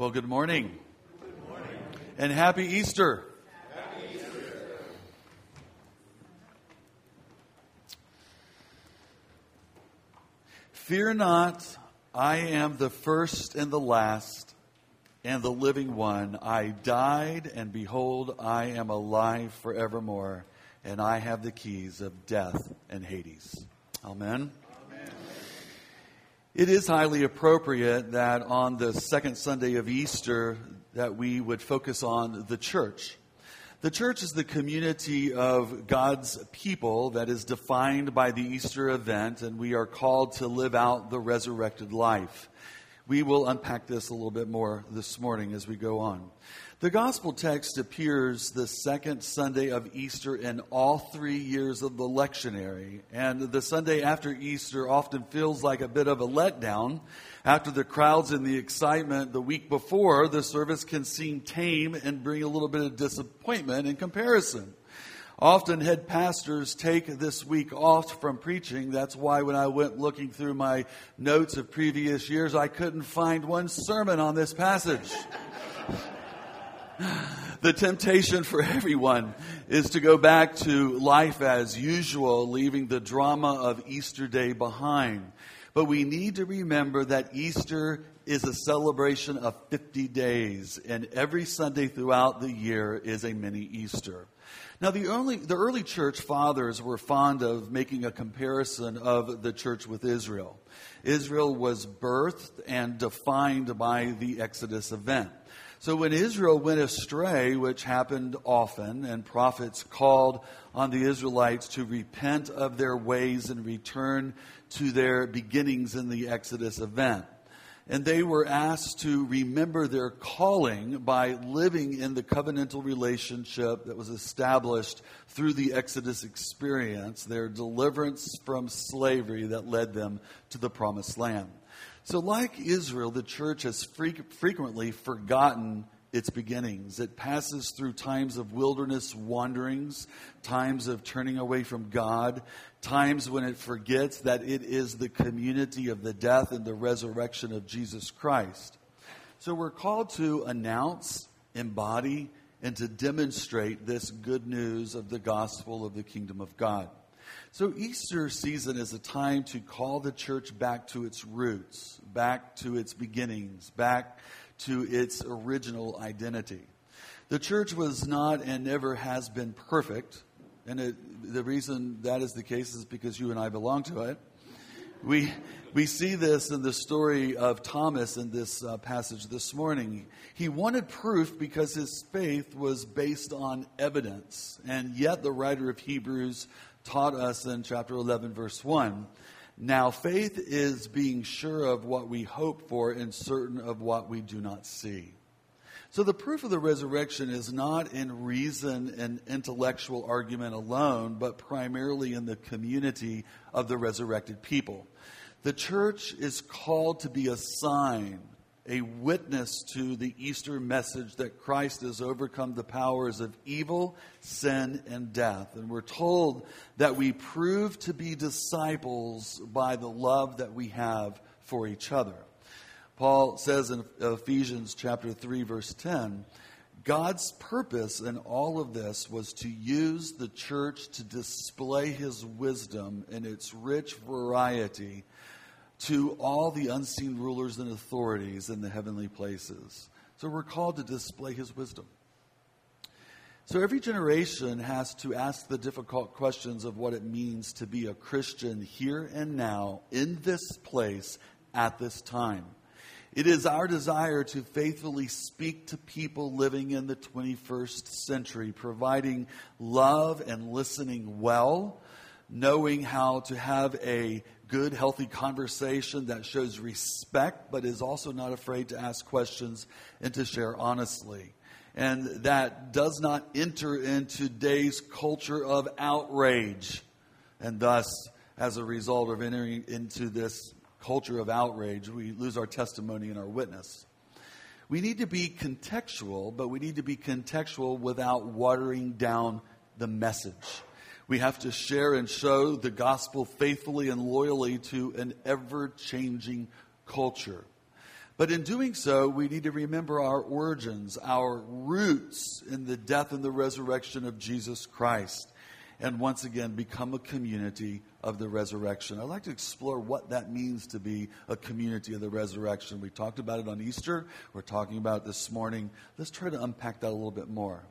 Well, good morning. And happy Easter. Fear not, I am the first and the last and the living one. I died, and behold, I am alive forevermore, and I have the keys of death and Hades. Amen. It is highly appropriate that on the second Sunday of Easter that we would focus on the church. The church is the community of God's people that is defined by the Easter event, and we are called to live out the resurrected life. We will unpack this a little bit more this morning as we go on. The gospel text appears the second Sunday of Easter in all three years of the lectionary. And the Sunday after Easter often feels like a bit of a letdown. After the crowds and the excitement the week before, the service can seem tame and bring a little bit of disappointment in comparison. Often head pastors take this week off from preaching. That's why when I went looking through my notes of previous years, I couldn't find one sermon on this passage. the temptation for everyone is to go back to life as usual, leaving the drama of Easter Day behind. But we need to remember that Easter is a celebration of 50 days, and every Sunday throughout the year is a mini Easter. Now, the early, the early church fathers were fond of making a comparison of the church with Israel. Israel was birthed and defined by the Exodus event. So when Israel went astray, which happened often, and prophets called on the Israelites to repent of their ways and return to their beginnings in the Exodus event. And they were asked to remember their calling by living in the covenantal relationship that was established through the Exodus experience, their deliverance from slavery that led them to the promised land. So, like Israel, the church has frequently forgotten its beginnings. It passes through times of wilderness wanderings, times of turning away from God, times when it forgets that it is the community of the death and the resurrection of Jesus Christ. So, we're called to announce, embody, and to demonstrate this good news of the gospel of the kingdom of God. So, Easter season is a time to call the church back to its roots, back to its beginnings, back to its original identity. The church was not and never has been perfect. And it, the reason that is the case is because you and I belong to it. We, we see this in the story of Thomas in this uh, passage this morning. He wanted proof because his faith was based on evidence. And yet, the writer of Hebrews taught us in chapter 11, verse 1. Now, faith is being sure of what we hope for and certain of what we do not see. So, the proof of the resurrection is not in reason and intellectual argument alone, but primarily in the community of the resurrected people. The church is called to be a sign a witness to the Easter message that Christ has overcome the powers of evil, sin, and death. And we're told that we prove to be disciples by the love that we have for each other. Paul says in Ephesians chapter 3 verse 10, God's purpose in all of this was to use the church to display his wisdom in its rich variety to all the unseen rulers and authorities in the heavenly places. So we're called to display his wisdom. So every generation has to ask the difficult questions of what it means to be a Christian here and now, in this place, at this time. It is our desire to faithfully speak to people living in the 21st century, providing love and listening well, knowing how to have a good, healthy conversation that shows respect, but is also not afraid to ask questions and to share honestly. And that does not enter into today's culture of outrage. And thus, as a result of entering into this culture of outrage, we lose our testimony and our witness. We need to be contextual, but we need to be contextual without watering down the message. We have to share and show the gospel faithfully and loyally to an ever changing culture. But in doing so, we need to remember our origins, our roots in the death and the resurrection of Jesus Christ, and once again become a community of the resurrection. I'd like to explore what that means to be a community of the resurrection. We talked about it on Easter, we're talking about it this morning. Let's try to unpack that a little bit more.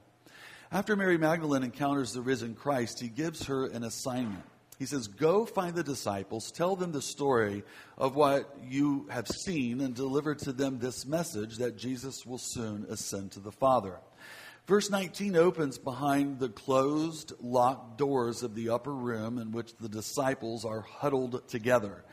After Mary Magdalene encounters the risen Christ, he gives her an assignment. He says, Go find the disciples, tell them the story of what you have seen, and deliver to them this message that Jesus will soon ascend to the Father. Verse 19 opens behind the closed, locked doors of the upper room in which the disciples are huddled together.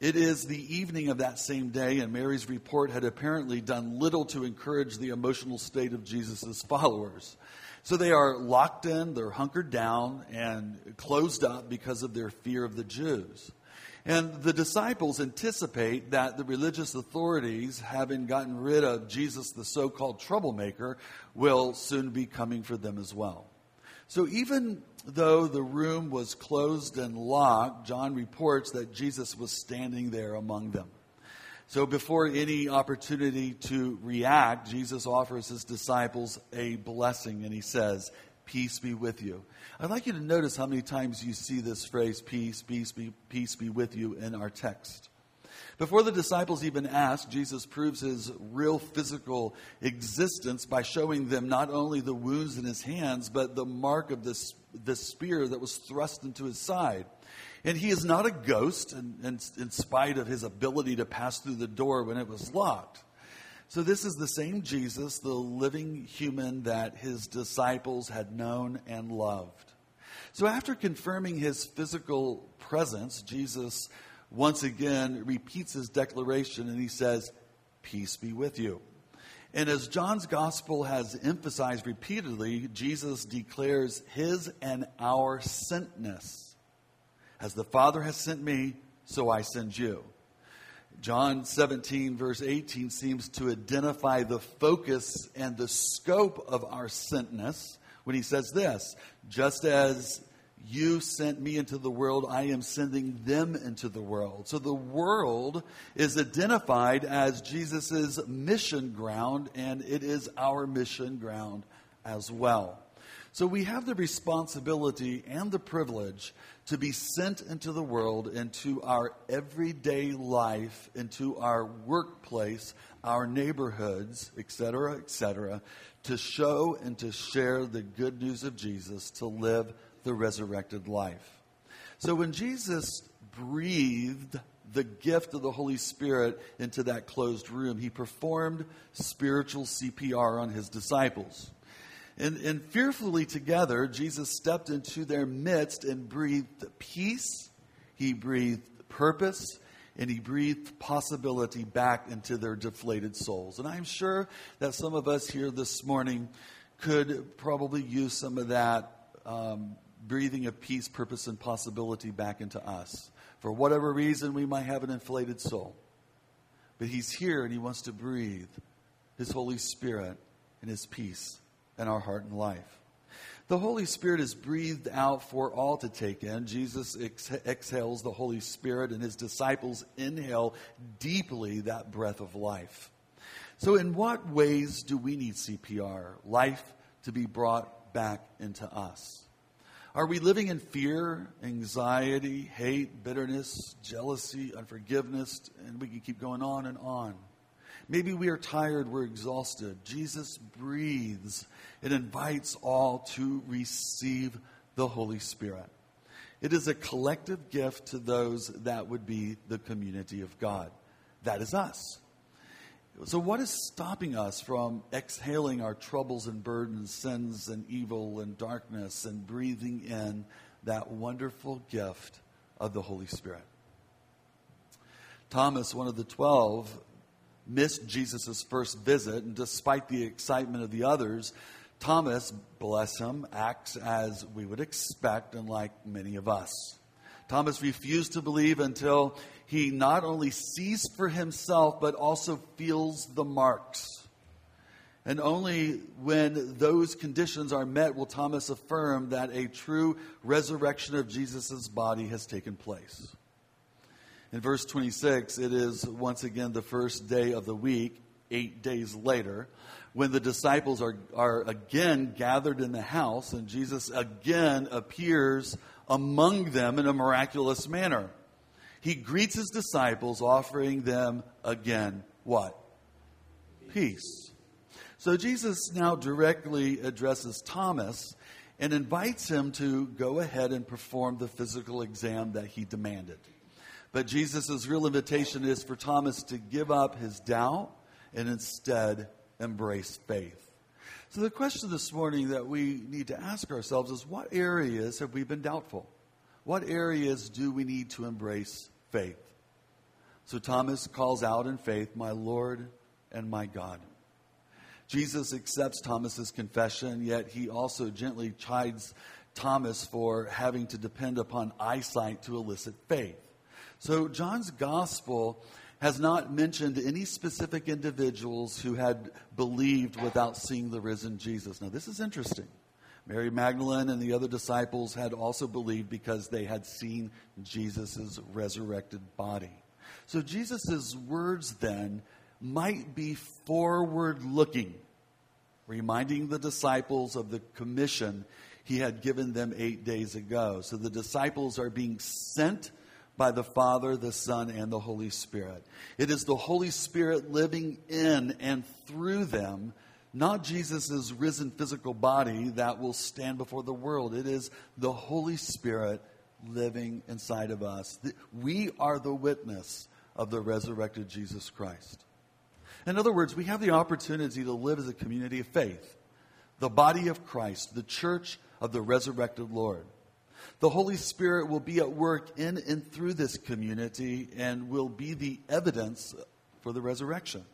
It is the evening of that same day, and Mary's report had apparently done little to encourage the emotional state of Jesus' followers. So they are locked in, they're hunkered down, and closed up because of their fear of the Jews. And the disciples anticipate that the religious authorities, having gotten rid of Jesus, the so called troublemaker, will soon be coming for them as well. So even though the room was closed and locked, John reports that Jesus was standing there among them. So before any opportunity to react, Jesus offers his disciples a blessing and he says, Peace be with you. I'd like you to notice how many times you see this phrase, peace, peace be, peace be with you, in our text. Before the disciples even ask, Jesus proves his real physical existence by showing them not only the wounds in his hands, but the mark of this, this spear that was thrust into his side. And he is not a ghost, in, in, in spite of his ability to pass through the door when it was locked. So, this is the same Jesus, the living human that his disciples had known and loved. So, after confirming his physical presence, Jesus once again repeats his declaration and he says, Peace be with you. And as John's gospel has emphasized repeatedly, Jesus declares his and our sentness. As the Father has sent me, so I send you. John 17, verse 18, seems to identify the focus and the scope of our sentness when he says this just as you sent me into the world, I am sending them into the world. So the world is identified as Jesus' mission ground, and it is our mission ground as well. So we have the responsibility and the privilege to be sent into the world, into our everyday life, into our workplace, our neighborhoods, etc., etc., to show and to share the good news of Jesus, to live the resurrected life. So when Jesus breathed the gift of the Holy Spirit into that closed room, he performed spiritual CPR on his disciples. And, and fearfully together, Jesus stepped into their midst and breathed peace, he breathed purpose, and he breathed possibility back into their deflated souls. And I'm sure that some of us here this morning could probably use some of that um, breathing of peace, purpose, and possibility back into us. For whatever reason, we might have an inflated soul. But he's here and he wants to breathe his Holy Spirit and his peace in our heart and life. The Holy Spirit is breathed out for all to take in. Jesus ex- exhales the Holy Spirit, and his disciples inhale deeply that breath of life. So, in what ways do we need CPR, life to be brought back into us? Are we living in fear, anxiety, hate, bitterness, jealousy, unforgiveness, and we can keep going on and on? Maybe we are tired, we're exhausted. Jesus breathes and invites all to receive the Holy Spirit. It is a collective gift to those that would be the community of God. That is us. So, what is stopping us from exhaling our troubles and burdens, sins and evil and darkness, and breathing in that wonderful gift of the Holy Spirit? Thomas, one of the twelve, missed Jesus' first visit, and despite the excitement of the others, Thomas, bless him, acts as we would expect and like many of us. Thomas refused to believe until he not only sees for himself, but also feels the marks. And only when those conditions are met will Thomas affirm that a true resurrection of Jesus' body has taken place. In verse 26, it is once again the first day of the week, eight days later, when the disciples are, are again gathered in the house, and Jesus again appears among them in a miraculous manner. He greets his disciples, offering them again what? Peace. So Jesus now directly addresses Thomas and invites him to go ahead and perform the physical exam that he demanded. But Jesus' real invitation is for Thomas to give up his doubt and instead embrace faith. So, the question this morning that we need to ask ourselves is what areas have we been doubtful? What areas do we need to embrace faith? So, Thomas calls out in faith, My Lord and my God. Jesus accepts Thomas's confession, yet he also gently chides Thomas for having to depend upon eyesight to elicit faith. So, John's gospel has not mentioned any specific individuals who had believed without seeing the risen Jesus. Now, this is interesting. Mary Magdalene and the other disciples had also believed because they had seen Jesus' resurrected body. So, Jesus' words then might be forward looking, reminding the disciples of the commission he had given them eight days ago. So, the disciples are being sent by the Father, the Son, and the Holy Spirit. It is the Holy Spirit living in and through them, not Jesus' risen physical body that will stand before the world. It is the Holy Spirit living inside of us. We are the witness of the resurrected Jesus Christ. In other words, we have the opportunity to live as a community of faith, the body of Christ, the church of the resurrected Lord. The Holy Spirit will be at work in and through this community and will be the evidence for the resurrection.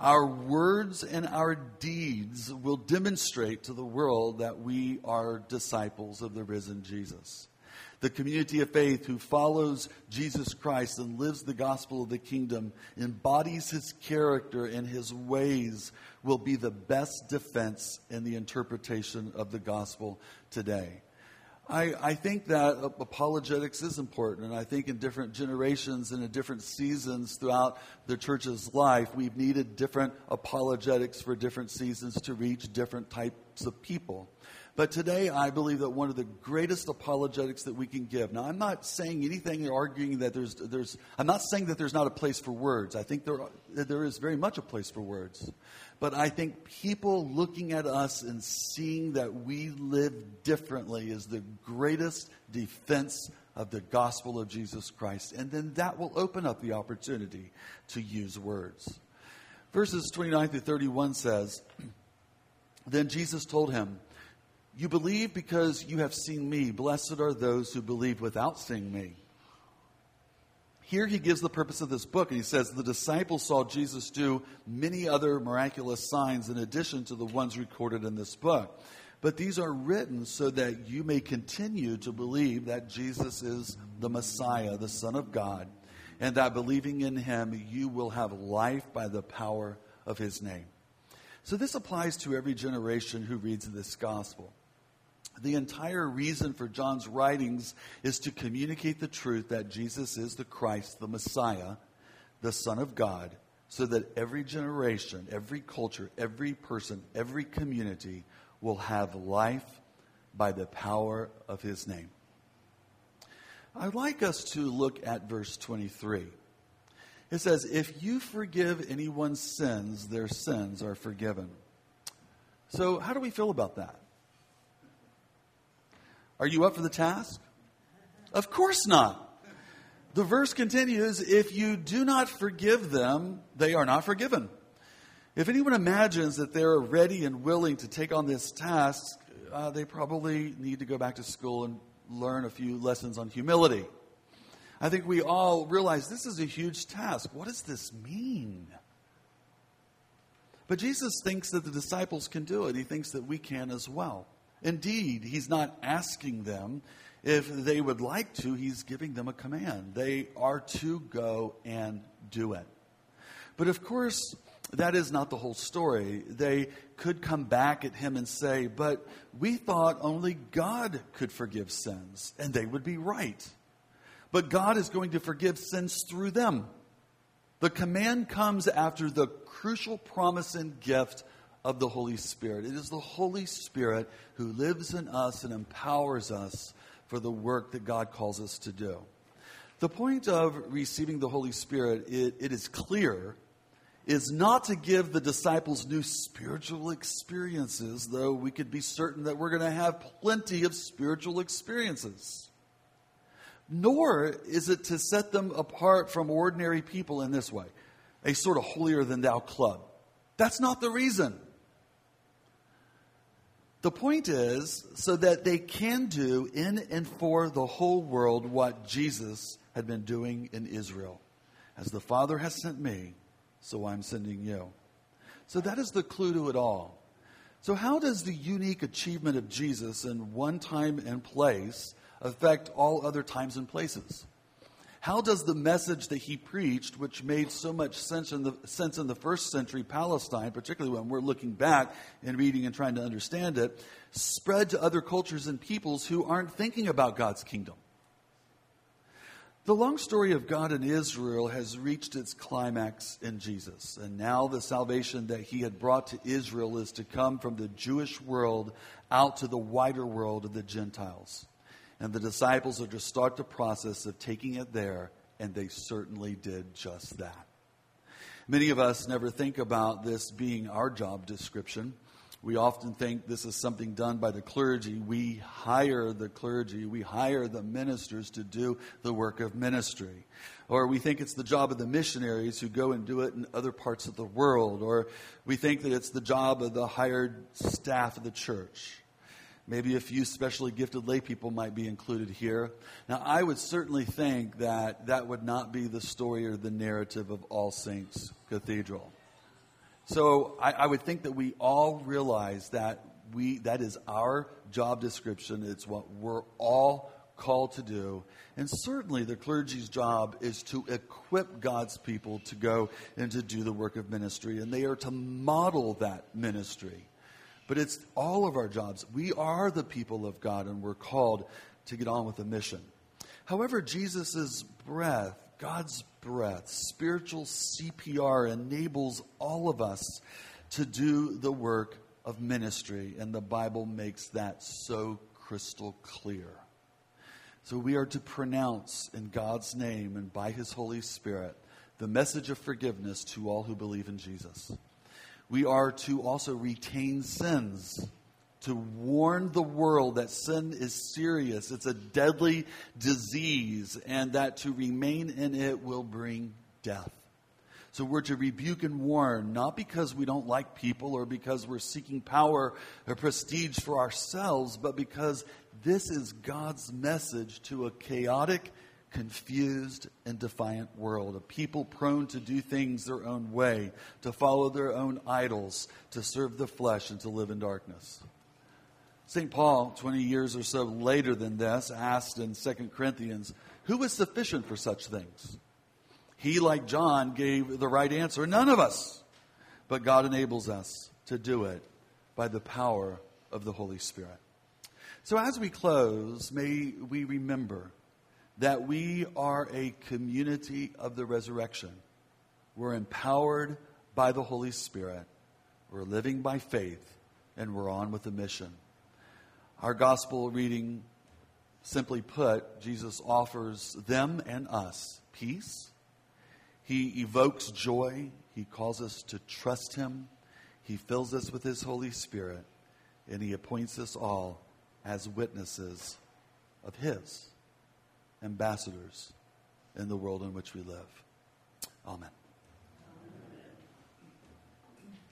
Our words and our deeds will demonstrate to the world that we are disciples of the risen Jesus. The community of faith who follows Jesus Christ and lives the gospel of the kingdom, embodies his character and his ways, will be the best defense in the interpretation of the gospel today. I, I think that apologetics is important, and I think in different generations and in different seasons throughout the church's life, we've needed different apologetics for different seasons to reach different types of people. But today, I believe that one of the greatest apologetics that we can give. Now, I'm not saying anything or arguing that there's, there's I'm not saying that there's not a place for words. I think there, there is very much a place for words. But I think people looking at us and seeing that we live differently is the greatest defense of the gospel of Jesus Christ. And then that will open up the opportunity to use words. Verses 29 through 31 says, Then Jesus told him, you believe because you have seen me. Blessed are those who believe without seeing me. Here he gives the purpose of this book, and he says the disciples saw Jesus do many other miraculous signs in addition to the ones recorded in this book. But these are written so that you may continue to believe that Jesus is the Messiah, the Son of God, and that believing in him, you will have life by the power of his name. So this applies to every generation who reads this gospel. The entire reason for John's writings is to communicate the truth that Jesus is the Christ, the Messiah, the Son of God, so that every generation, every culture, every person, every community will have life by the power of his name. I'd like us to look at verse 23. It says, If you forgive anyone's sins, their sins are forgiven. So, how do we feel about that? Are you up for the task? Of course not. The verse continues if you do not forgive them, they are not forgiven. If anyone imagines that they're ready and willing to take on this task, uh, they probably need to go back to school and learn a few lessons on humility. I think we all realize this is a huge task. What does this mean? But Jesus thinks that the disciples can do it. He thinks that we can as well. Indeed, he's not asking them if they would like to, he's giving them a command. They are to go and do it. But of course, that is not the whole story. They could come back at him and say, But we thought only God could forgive sins, and they would be right. but God is going to forgive sins through them. The command comes after the crucial promise and gift of the Holy Spirit. It is the Holy Spirit who lives in us and empowers us for the work that God calls us to do. The point of receiving the Holy Spirit, it, it is clear, is not to give the disciples new spiritual experiences, though we could be certain that we're going to have plenty of spiritual experiences. Nor is it to set them apart from ordinary people in this way, a sort of holier than thou club. That's not the reason. The point is so that they can do in and for the whole world what Jesus had been doing in Israel. As the Father has sent me, so I'm sending you. So that is the clue to it all. So, how does the unique achievement of Jesus in one time and place affect all other times and places? How does the message that he preached, which made so much sense in, the, sense in the first century Palestine, particularly when we're looking back and reading and trying to understand it, spread to other cultures and peoples who aren't thinking about God's kingdom? The long story of God and Israel has reached its climax in Jesus. And now the salvation that he had brought to Israel is to come from the Jewish world out to the wider world of the Gentiles. And the disciples are to start the process of taking it there, and they certainly did just that. Many of us never think about this being our job description. We often think this is something done by the clergy. We hire the clergy, we hire the ministers to do the work of ministry. Or we think it's the job of the missionaries who go and do it in other parts of the world. Or we think that it's the job of the hired staff of the church. Maybe a few specially gifted lay people might be included here. Now, I would certainly think that that would not be the story or the narrative of All Saints Cathedral. So I, I would think that we all realize that we that is our job description. It's what we're all called to do. And certainly the clergy's job is to equip God's people to go and to do the work of ministry. And they are to model that ministry. But it's all of our jobs. We are the people of God and we're called to get on with the mission. However, Jesus' breath, God's breath, spiritual CPR enables all of us to do the work of ministry. And the Bible makes that so crystal clear. So we are to pronounce in God's name and by His Holy Spirit the message of forgiveness to all who believe in Jesus we are to also retain sins, to warn the world that sin is serious, it's a deadly disease, and that to remain in it will bring death. So we're to rebuke and warn, not because we don't like people or because we're seeking power or prestige for ourselves, but because this is God's message to a chaotic confused and defiant world, a people prone to do things their own way, to follow their own idols, to serve the flesh, and to live in darkness. St. Paul, 20 years or so later than this, asked in 2 Corinthians, Who is sufficient for such things? He, like John, gave the right answer None of us. But God enables us to do it by the power of the Holy Spirit. So as we close, may we remember that we are a community of the resurrection. We're empowered by the Holy Spirit. We're living by faith, and we're on with the mission. Our gospel reading, simply put, Jesus offers them and us peace. He evokes joy. He calls us to trust Him. He fills us with His Holy Spirit, and He appoints us all as witnesses of His ambassadors in the world in which we live. Amen.